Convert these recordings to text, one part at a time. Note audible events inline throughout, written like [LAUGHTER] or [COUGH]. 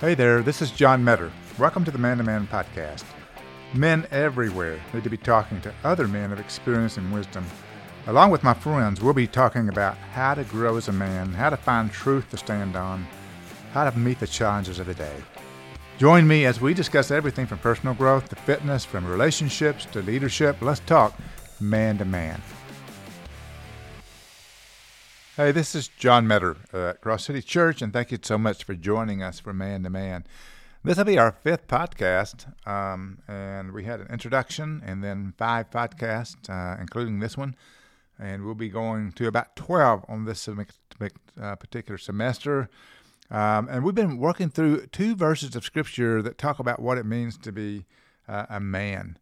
Hey there, this is John Meador. Welcome to the Man to Man podcast. Men everywhere need to be talking to other men of experience and wisdom. Along with my friends, we'll be talking about how to grow as a man, how to find truth to stand on, how to meet the challenges of the day. Join me as we discuss everything from personal growth to fitness, from relationships to leadership. Let's talk man to man. Hey, this is John Meador at Cross City Church, and thank you so much for joining us for Man to Man. This will be our fifth podcast, um, and we had an introduction and then five podcasts, uh, including this one, and we'll be going to about 12 on this uh, particular semester. Um, and we've been working through two verses of Scripture that talk about what it means to be uh, a man.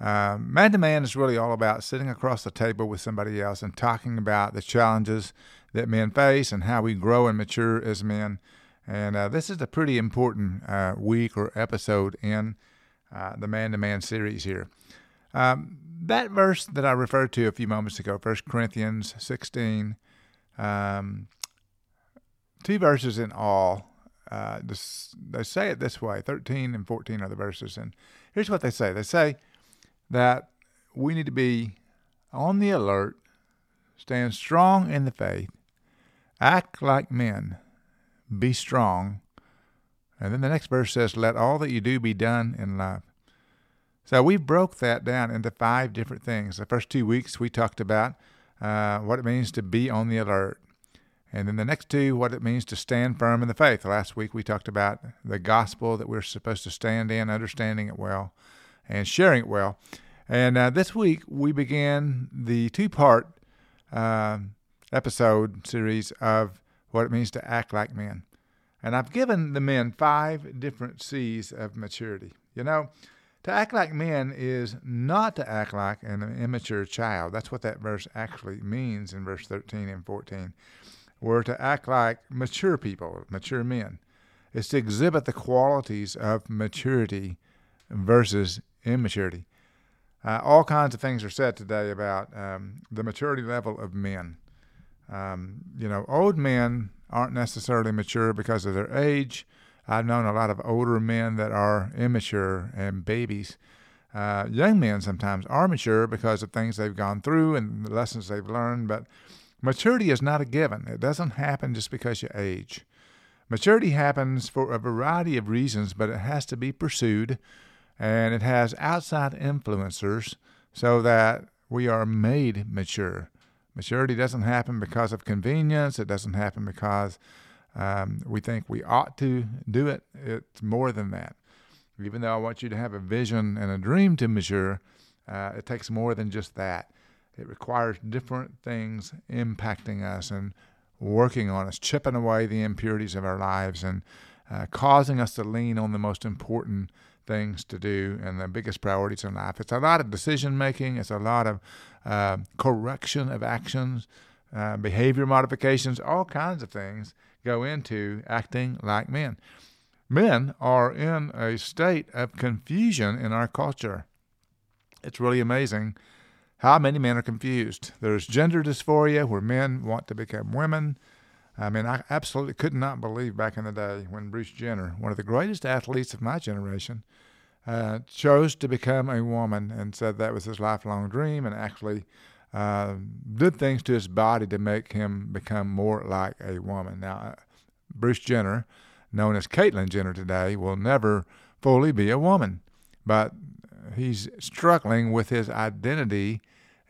Uh, man to man is really all about sitting across the table with somebody else and talking about the challenges that men face and how we grow and mature as men. And uh, this is a pretty important uh, week or episode in uh, the man to man series here. Um, that verse that I referred to a few moments ago, 1 Corinthians 16, um, two verses in all. Uh, this, they say it this way 13 and 14 are the verses. And here's what they say they say, that we need to be on the alert, stand strong in the faith, act like men, be strong. And then the next verse says, Let all that you do be done in love. So we broke that down into five different things. The first two weeks we talked about uh, what it means to be on the alert. And then the next two, what it means to stand firm in the faith. Last week we talked about the gospel that we're supposed to stand in, understanding it well and sharing it well. And uh, this week we began the two part uh, episode series of what it means to act like men. And I've given the men five different C's of maturity. You know, to act like men is not to act like an immature child. That's what that verse actually means in verse 13 and 14. We're to act like mature people, mature men. It's to exhibit the qualities of maturity versus immaturity. Uh, all kinds of things are said today about um, the maturity level of men. Um, you know, old men aren't necessarily mature because of their age. I've known a lot of older men that are immature and babies. Uh, young men sometimes are mature because of things they've gone through and the lessons they've learned, but maturity is not a given. It doesn't happen just because you age. Maturity happens for a variety of reasons, but it has to be pursued and it has outside influencers so that we are made mature. Maturity doesn't happen because of convenience, it doesn't happen because um, we think we ought to do it. It's more than that. Even though I want you to have a vision and a dream to mature, uh, it takes more than just that. It requires different things impacting us and working on us, chipping away the impurities of our lives and uh, causing us to lean on the most important things to do and the biggest priorities in life. It's a lot of decision making, it's a lot of uh, correction of actions, uh, behavior modifications, all kinds of things go into acting like men. Men are in a state of confusion in our culture. It's really amazing how many men are confused. There's gender dysphoria where men want to become women. I mean, I absolutely could not believe back in the day when Bruce Jenner, one of the greatest athletes of my generation, uh, chose to become a woman and said that was his lifelong dream and actually uh, did things to his body to make him become more like a woman. Now, uh, Bruce Jenner, known as Caitlyn Jenner today, will never fully be a woman, but he's struggling with his identity,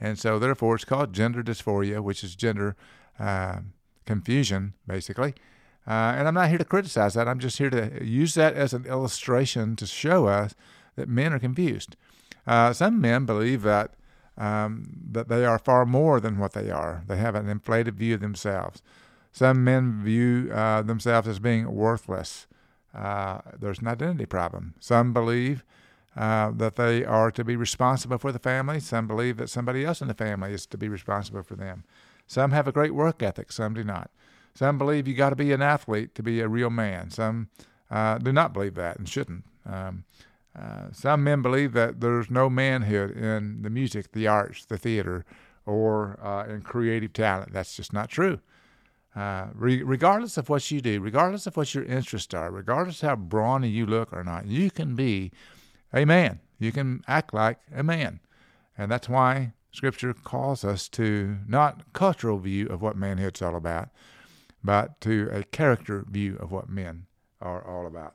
and so therefore it's called gender dysphoria, which is gender uh, confusion, basically. Uh, and I'm not here to criticize that. I'm just here to use that as an illustration to show us that men are confused. Uh, some men believe that um, that they are far more than what they are. They have an inflated view of themselves. Some men view uh, themselves as being worthless. Uh, there's an identity problem. Some believe uh, that they are to be responsible for the family. Some believe that somebody else in the family is to be responsible for them. Some have a great work ethic, some do not. Some believe you got to be an athlete to be a real man. Some uh, do not believe that and shouldn't. Um, uh, some men believe that there's no manhood in the music, the arts, the theater, or uh, in creative talent. That's just not true. Uh, re- regardless of what you do, regardless of what your interests are, regardless how brawny you look or not, you can be a man. You can act like a man. And that's why Scripture calls us to not cultural view of what manhood's all about, but to a character view of what men are all about.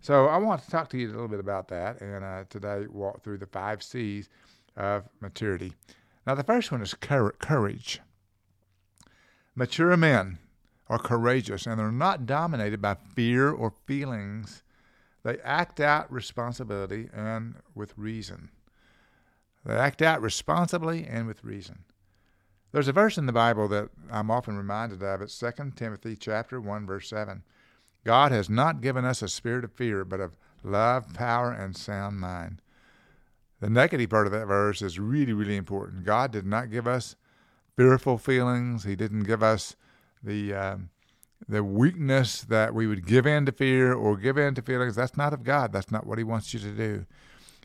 So I want to talk to you a little bit about that, and uh, today walk through the five C's of maturity. Now, the first one is courage. Mature men are courageous, and they're not dominated by fear or feelings. They act out responsibility and with reason. They act out responsibly and with reason. There's a verse in the Bible that I'm often reminded of. It's 2 Timothy chapter 1 verse 7. God has not given us a spirit of fear, but of love, power, and sound mind. The negative part of that verse is really, really important. God did not give us fearful feelings. He didn't give us the um, the weakness that we would give in to fear or give in to feelings. That's not of God. That's not what He wants you to do.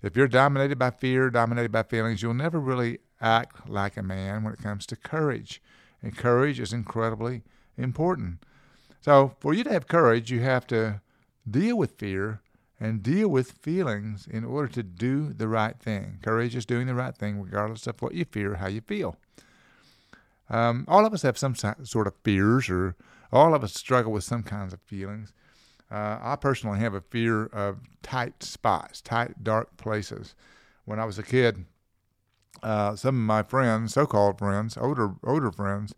If you're dominated by fear, dominated by feelings, you'll never really act like a man when it comes to courage. And courage is incredibly important. So, for you to have courage, you have to deal with fear and deal with feelings in order to do the right thing. Courage is doing the right thing regardless of what you fear, how you feel. Um, all of us have some sort of fears, or all of us struggle with some kinds of feelings. Uh, I personally have a fear of tight spots, tight, dark places. When I was a kid, uh, some of my friends, so-called friends, older older friends,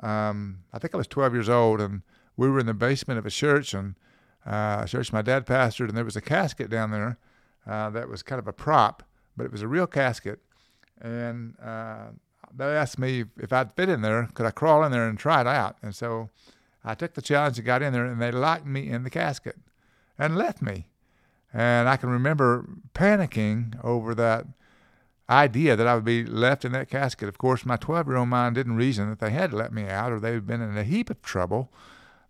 um, I think I was 12 years old, and we were in the basement of a church, and uh, a church my dad pastored, and there was a casket down there uh, that was kind of a prop, but it was a real casket, and uh, they asked me if I'd fit in there, could I crawl in there and try it out, and so I took the challenge and got in there, and they locked me in the casket and left me. And I can remember panicking over that idea that I would be left in that casket. Of course, my 12 year old mind didn't reason that they had to let me out or they had been in a heap of trouble,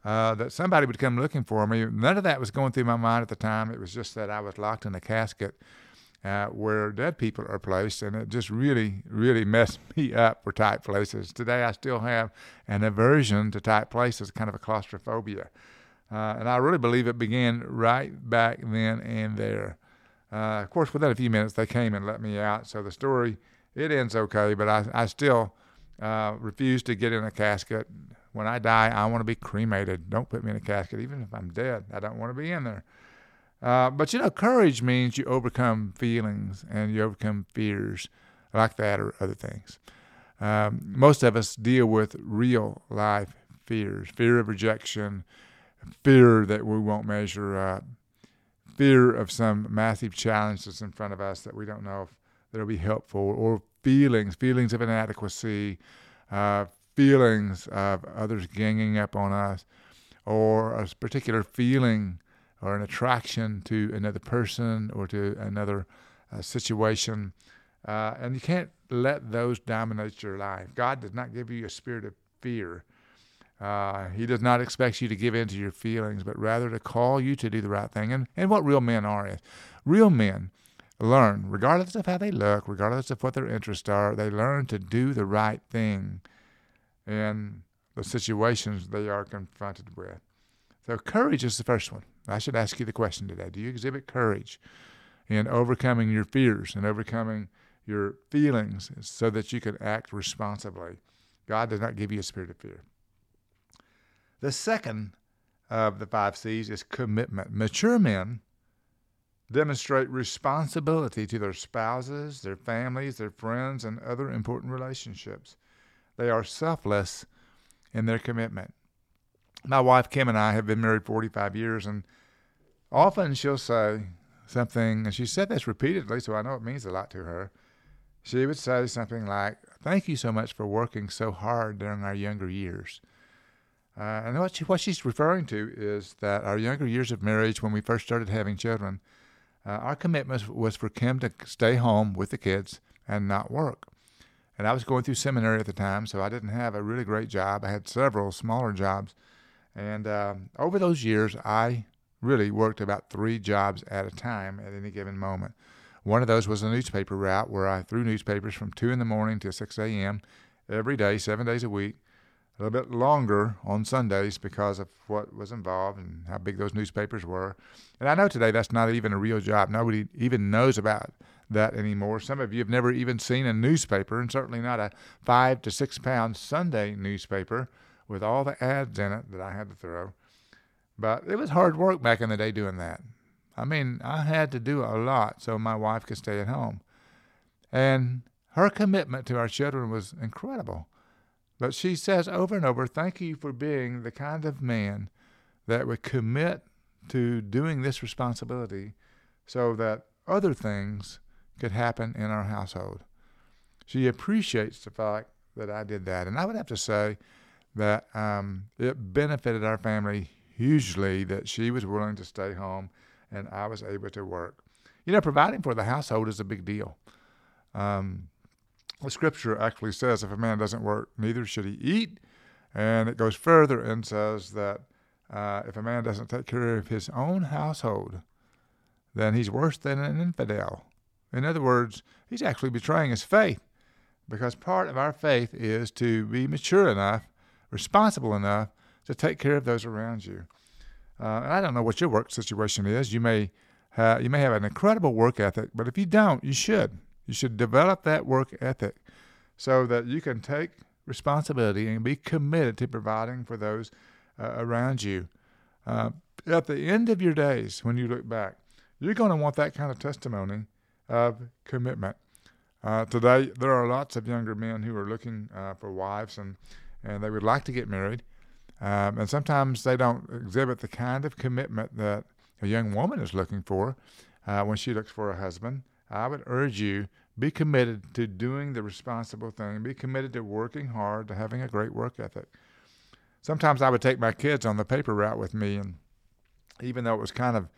uh, that somebody would come looking for me. None of that was going through my mind at the time. It was just that I was locked in a casket uh, where dead people are placed, and it just really, really messed [LAUGHS] me up for tight places. Today, I still have an aversion to tight places, kind of a claustrophobia. Uh, and I really believe it began right back then and there. Uh, of course, within a few minutes, they came and let me out. So the story, it ends okay, but I, I still uh, refuse to get in a casket. When I die, I want to be cremated. Don't put me in a casket, even if I'm dead. I don't want to be in there. Uh, but you know, courage means you overcome feelings and you overcome fears like that or other things. Um, most of us deal with real life fears fear of rejection, fear that we won't measure up, fear of some massive challenge that's in front of us that we don't know if that'll be helpful, or feelings, feelings of inadequacy, uh, feelings of others ganging up on us, or a particular feeling or an attraction to another person or to another uh, situation. Uh, and you can't let those dominate your life. God does not give you a spirit of fear. Uh, he does not expect you to give in to your feelings, but rather to call you to do the right thing. And, and what real men are is real men learn, regardless of how they look, regardless of what their interests are, they learn to do the right thing in the situations they are confronted with. So, courage is the first one. I should ask you the question today Do you exhibit courage in overcoming your fears and overcoming your feelings so that you can act responsibly? God does not give you a spirit of fear. The second of the five C's is commitment. Mature men demonstrate responsibility to their spouses, their families, their friends, and other important relationships. They are selfless in their commitment my wife Kim and I have been married 45 years, and often she'll say something, and she said this repeatedly, so I know it means a lot to her. She would say something like, Thank you so much for working so hard during our younger years. Uh, and what, she, what she's referring to is that our younger years of marriage, when we first started having children, uh, our commitment was for Kim to stay home with the kids and not work. And I was going through seminary at the time, so I didn't have a really great job. I had several smaller jobs. And um, over those years, I really worked about three jobs at a time at any given moment. One of those was a newspaper route where I threw newspapers from 2 in the morning to 6 a.m. every day, seven days a week. a little bit longer on Sundays because of what was involved and how big those newspapers were. And I know today that's not even a real job. Nobody even knows about that anymore. Some of you have never even seen a newspaper, and certainly not a five to six pound Sunday newspaper with all the ads in it that I had to throw. But it was hard work back in the day doing that. I mean, I had to do a lot so my wife could stay at home. And her commitment to our children was incredible. But she says over and over, Thank you for being the kind of man that would commit to doing this responsibility so that other things could happen in our household. She appreciates the fact that I did that. And I would have to say that um, it benefited our family hugely that she was willing to stay home and I was able to work. You know, providing for the household is a big deal. Um, the scripture actually says if a man doesn't work, neither should he eat. And it goes further and says that uh, if a man doesn't take care of his own household, then he's worse than an infidel. In other words, he's actually betraying his faith because part of our faith is to be mature enough, responsible enough to take care of those around you. Uh, and I don't know what your work situation is. You may ha- you may have an incredible work ethic, but if you don't, you should. You should develop that work ethic so that you can take responsibility and be committed to providing for those uh, around you. Uh, at the end of your days, when you look back, you're going to want that kind of testimony of commitment. Uh, today, there are lots of younger men who are looking uh, for wives and, and they would like to get married. Um, and sometimes they don't exhibit the kind of commitment that a young woman is looking for uh, when she looks for a husband. I would urge you be committed to doing the responsible thing. Be committed to working hard, to having a great work ethic. Sometimes I would take my kids on the paper route with me, and even though it was kind of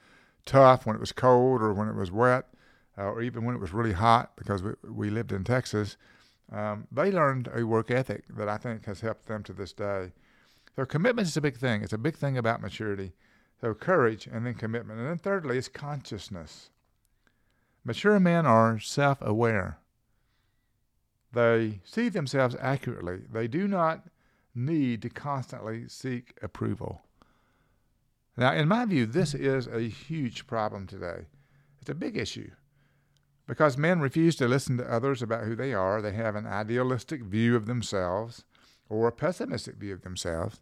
tough when it was cold or when it was wet, uh, or even when it was really hot because we, we lived in Texas, um, they learned a work ethic that I think has helped them to this day. So commitment is a big thing. It's a big thing about maturity. So courage and then commitment. And then thirdly is consciousness. Mature men are self aware. They see themselves accurately. They do not need to constantly seek approval. Now, in my view, this is a huge problem today. It's a big issue because men refuse to listen to others about who they are. They have an idealistic view of themselves or a pessimistic view of themselves.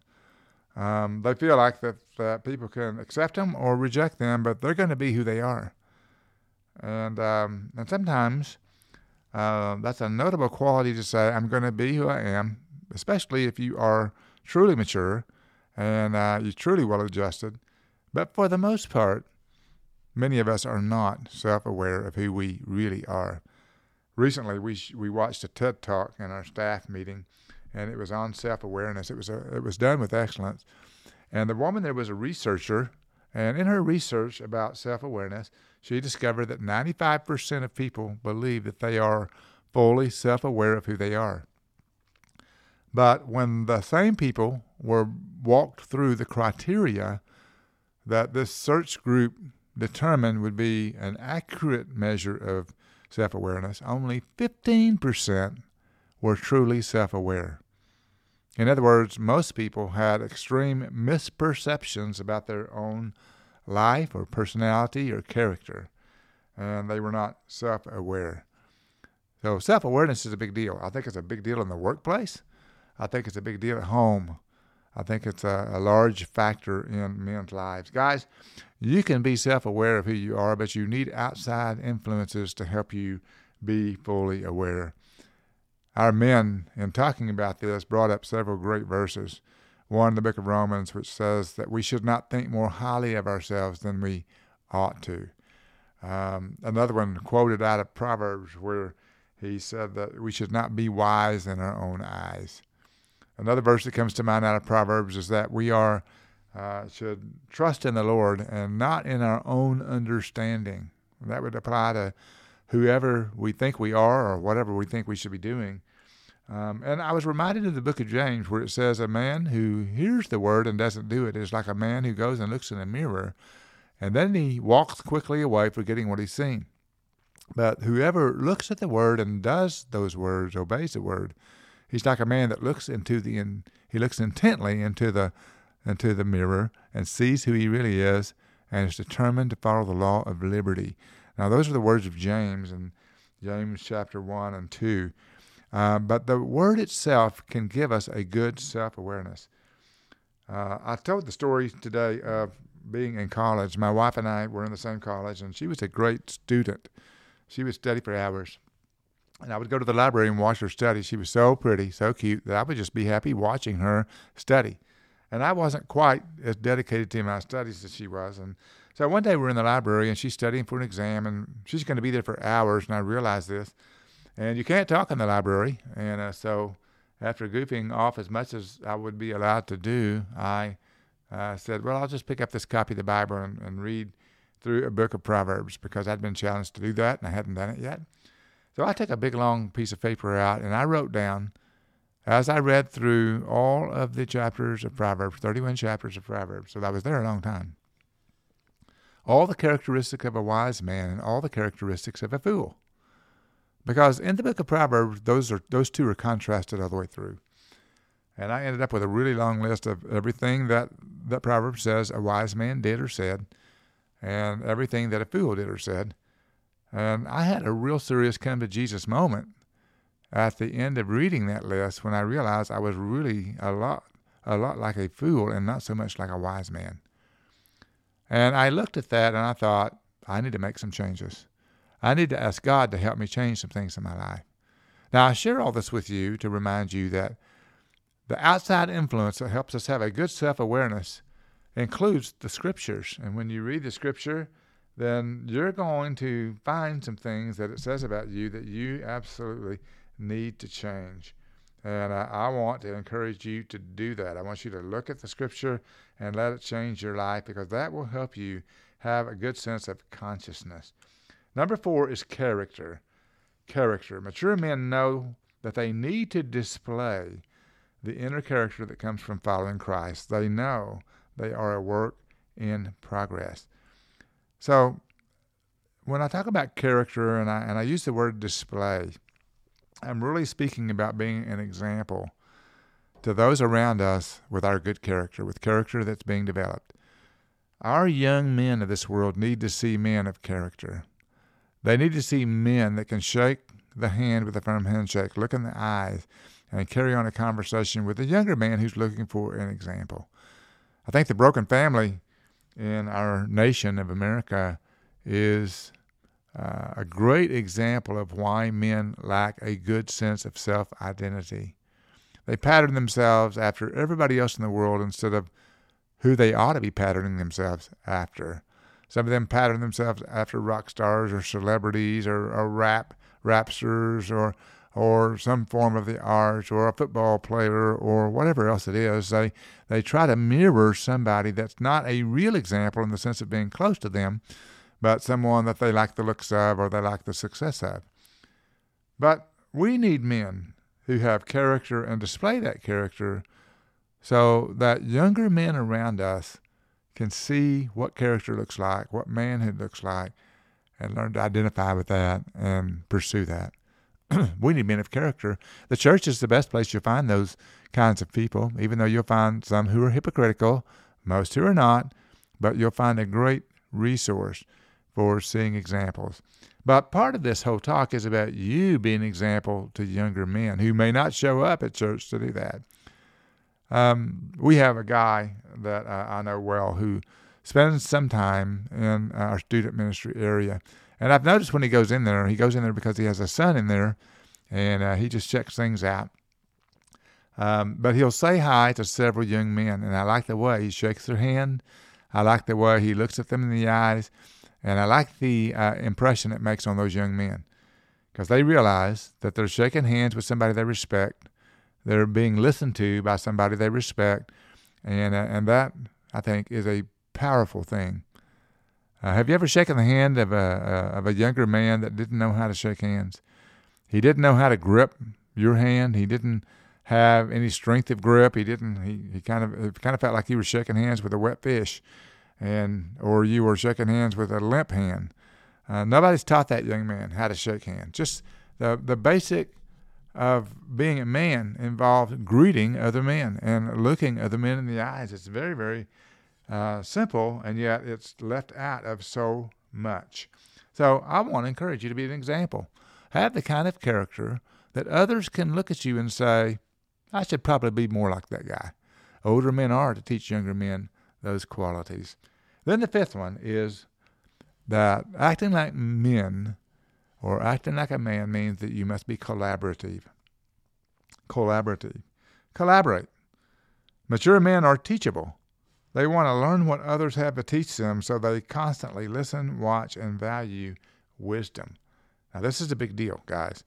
Um, they feel like that, that people can accept them or reject them, but they're going to be who they are. And um, and sometimes uh, that's a notable quality to say, I'm going to be who I am, especially if you are truly mature and uh, you're truly well adjusted. But for the most part, many of us are not self aware of who we really are. Recently, we, we watched a TED talk in our staff meeting, and it was on self awareness. It was, a, it was done with excellence. And the woman there was a researcher, and in her research about self awareness, she discovered that 95% of people believe that they are fully self aware of who they are. But when the same people were walked through the criteria that this search group determined would be an accurate measure of self awareness, only 15% were truly self aware. In other words, most people had extreme misperceptions about their own life or personality or character, and they were not self aware. So, self awareness is a big deal. I think it's a big deal in the workplace. I think it's a big deal at home. I think it's a, a large factor in men's lives. Guys, you can be self aware of who you are, but you need outside influences to help you be fully aware. Our men, in talking about this, brought up several great verses one in the book of Romans, which says that we should not think more highly of ourselves than we ought to. Um, another one quoted out of Proverbs, where he said that we should not be wise in our own eyes. Another verse that comes to mind out of Proverbs is that we are uh, should trust in the Lord and not in our own understanding. That would apply to whoever we think we are or whatever we think we should be doing. Um, and I was reminded of the book of James where it says, A man who hears the word and doesn't do it is like a man who goes and looks in a mirror and then he walks quickly away, forgetting what he's seen. But whoever looks at the word and does those words, obeys the word, He's like a man that looks into the in, he looks intently into the into the mirror and sees who he really is and is determined to follow the law of liberty. Now those are the words of James in James chapter one and two. Uh, but the word itself can give us a good self awareness. Uh, I told the story today of being in college. My wife and I were in the same college, and she was a great student. She would study for hours. And I would go to the library and watch her study. She was so pretty, so cute, that I would just be happy watching her study. And I wasn't quite as dedicated to my studies as she was. And so one day we're in the library and she's studying for an exam and she's going to be there for hours. And I realized this. And you can't talk in the library. And uh, so after goofing off as much as I would be allowed to do, I uh, said, Well, I'll just pick up this copy of the Bible and, and read through a book of Proverbs because I'd been challenged to do that and I hadn't done it yet. So I took a big long piece of paper out and I wrote down, as I read through all of the chapters of Proverbs, 31 chapters of Proverbs, so I was there a long time, all the characteristics of a wise man and all the characteristics of a fool. Because in the book of Proverbs, those are those two are contrasted all the way through. And I ended up with a really long list of everything that that proverb says a wise man did or said, and everything that a fool did or said. And I had a real serious come to Jesus moment at the end of reading that list when I realized I was really a lot a lot like a fool and not so much like a wise man. And I looked at that and I thought, I need to make some changes. I need to ask God to help me change some things in my life. Now, I share all this with you to remind you that the outside influence that helps us have a good self awareness includes the scriptures. And when you read the scripture, then you're going to find some things that it says about you that you absolutely need to change. And I, I, want to encourage you to do that. I want you to look at the scripture and let it change your life because that will help you have a good sense of consciousness. Number four is character. Character. Mature men know that they need to display the inner character that comes from following Christ. They know they are a work in progress. So, when I talk about character and I, and I use the word display, I'm really speaking about being an example to those around us with our good character, with character that's being developed. Our young men of this world need to see men of character. They need to see men that can shake the hand with a firm handshake, look in the eyes, and carry on a conversation with a younger man who's looking for an example. I think the broken family in our nation of America is uh, a great example of why men lack a good sense of self identity. They pattern themselves after everybody else in the world instead of who they ought to be patterning themselves after. Some of them pattern themselves after rock stars or celebrities or, or rap rapsters or or some form of the arts or a football player or whatever else it is. They they try to mirror somebody that's not a real example in the sense of being close to them, but someone that they like the looks of or they like the success of. But we need men who have character and display that character so that younger men around us can see what character looks like, what manhood looks like, and learn to identify with that and pursue that. [CLEARS THROAT] we need men of character. The church is the best place you'll find those kinds of people, even though you'll find some who are hypocritical, most who are not, but you'll find a great resource for seeing examples. But part of this whole talk is about you being an example to younger men who may not show up at church to do that. Um, we have a guy that uh, I know well who spends some time in our student ministry area. And I've noticed when he goes in there, he goes in there because he has a son in there and uh, he just checks things out. Um, but he'll say hi to several young men, and I like the way he shakes their hand. I like the way he looks at them in the eyes, and I like the uh, impression it makes on those young men because they realize that they're shaking hands with somebody they respect they're being listened to by somebody they respect, and uh, and that I think is a powerful thing. Uh, have you ever shaken the hand of a uh, of a younger man that didn't know how to shake hands? He didn't know how to grip your hand. He didn't have any strength of grip. He didn't. He, he kind of kind of felt like he was shaking hands with a wet fish, and or you were shaking hands with a limp hand. Uh, nobody's taught that young man how to shake hands. Just the the basic of being a man involves greeting other men and looking other men in the eyes. It's very, very uh, simple, and yet it's left out of so much. So I want to encourage you to be an example. Have the kind of character that others can look at you and say, I should probably be more like that guy. Older men are to teach younger men those qualities. Then the fifth one is that acting like men or acting like a man means that you must be collaborative. Collaborative. Collaborate. Mature men are teachable. They want to learn what others have to teach them, so they constantly listen, watch, and value wisdom. Now, this is a big deal, guys.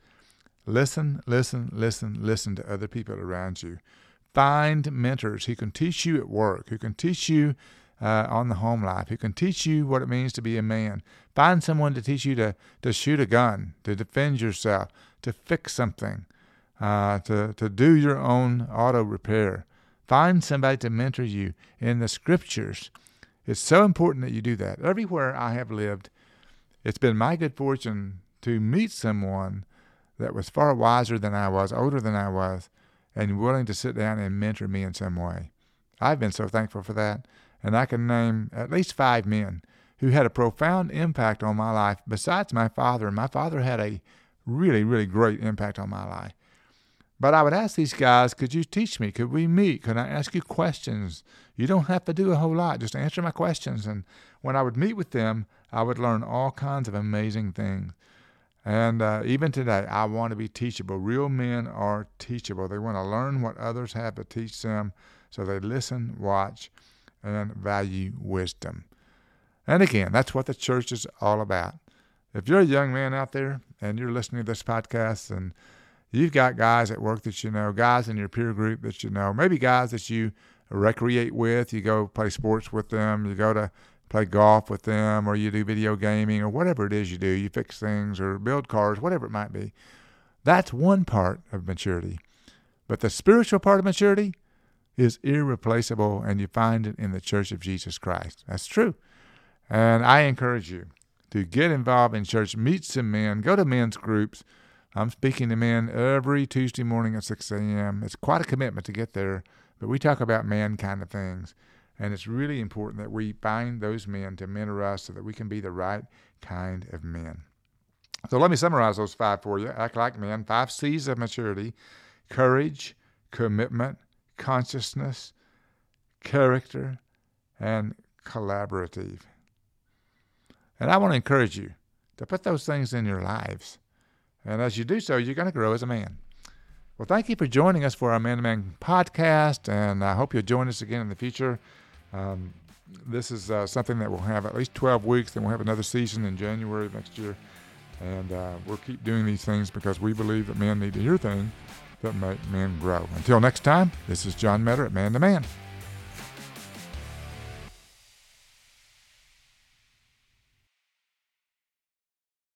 Listen, listen, listen, listen to other people around you. Find mentors who can teach you at work, who can teach you uh, on the home life, who can teach you what it means to be a man. Find someone to teach you to, to shoot a gun, to defend yourself, to fix something, uh, to, to do your own auto repair. Find somebody to mentor you in the scriptures. It's so important that you do that. Everywhere I have lived, it's been my good fortune to meet someone that was far wiser than I was, older than I was, and willing to sit down and mentor me in some way. I've been so thankful for that, and I can name at least five men who had a profound impact on my life besides my father. And my father had a really, really great impact on my life. But I would ask these guys, could you teach me? Could we meet? Could I ask you questions? You don't have to do a whole lot. Just answer my questions. And when I would meet with them, I would learn all kinds of amazing things. And uh, even today, I want to be teachable. Real men are teachable. They want to learn what others have to teach them, so they listen, watch, and value wisdom. And again, that's what the church is all about. If you're a young man out there and you're listening to this podcast and you've got guys at work that you know, guys in your peer group that you know, maybe guys that you recreate with, you go play sports with them, you go to play golf with them, or you do video gaming, or whatever it is you do, you fix things or build cars, whatever it might be. That's one part of maturity. But the spiritual part of maturity is irreplaceable, and you find it in the Church of Jesus Christ. That's true. And I encourage you to get involved in church, meet some men, go to men's groups. I'm speaking to men every Tuesday morning at 6 a.m. It's quite a commitment to get there, but we talk about man kind of things. And it's really important that we find those men to mentor us so that we can be the right kind of men. So let me summarize those five for you. Act like men, five C's of maturity courage, commitment, consciousness, character, and collaborative. And I want to encourage you to put those things in your lives. And as you do so, you're going to grow as a man. Well, thank you for joining us for our Man to Man podcast, and I hope you'll join us again in the future. Um, this is uh, something that we'll have at least 12 weeks, then we'll have another season in January of next year. And uh, we'll keep doing these things because we believe that men need to hear things that make men grow. Until next time, this is John Meador at Man to Man.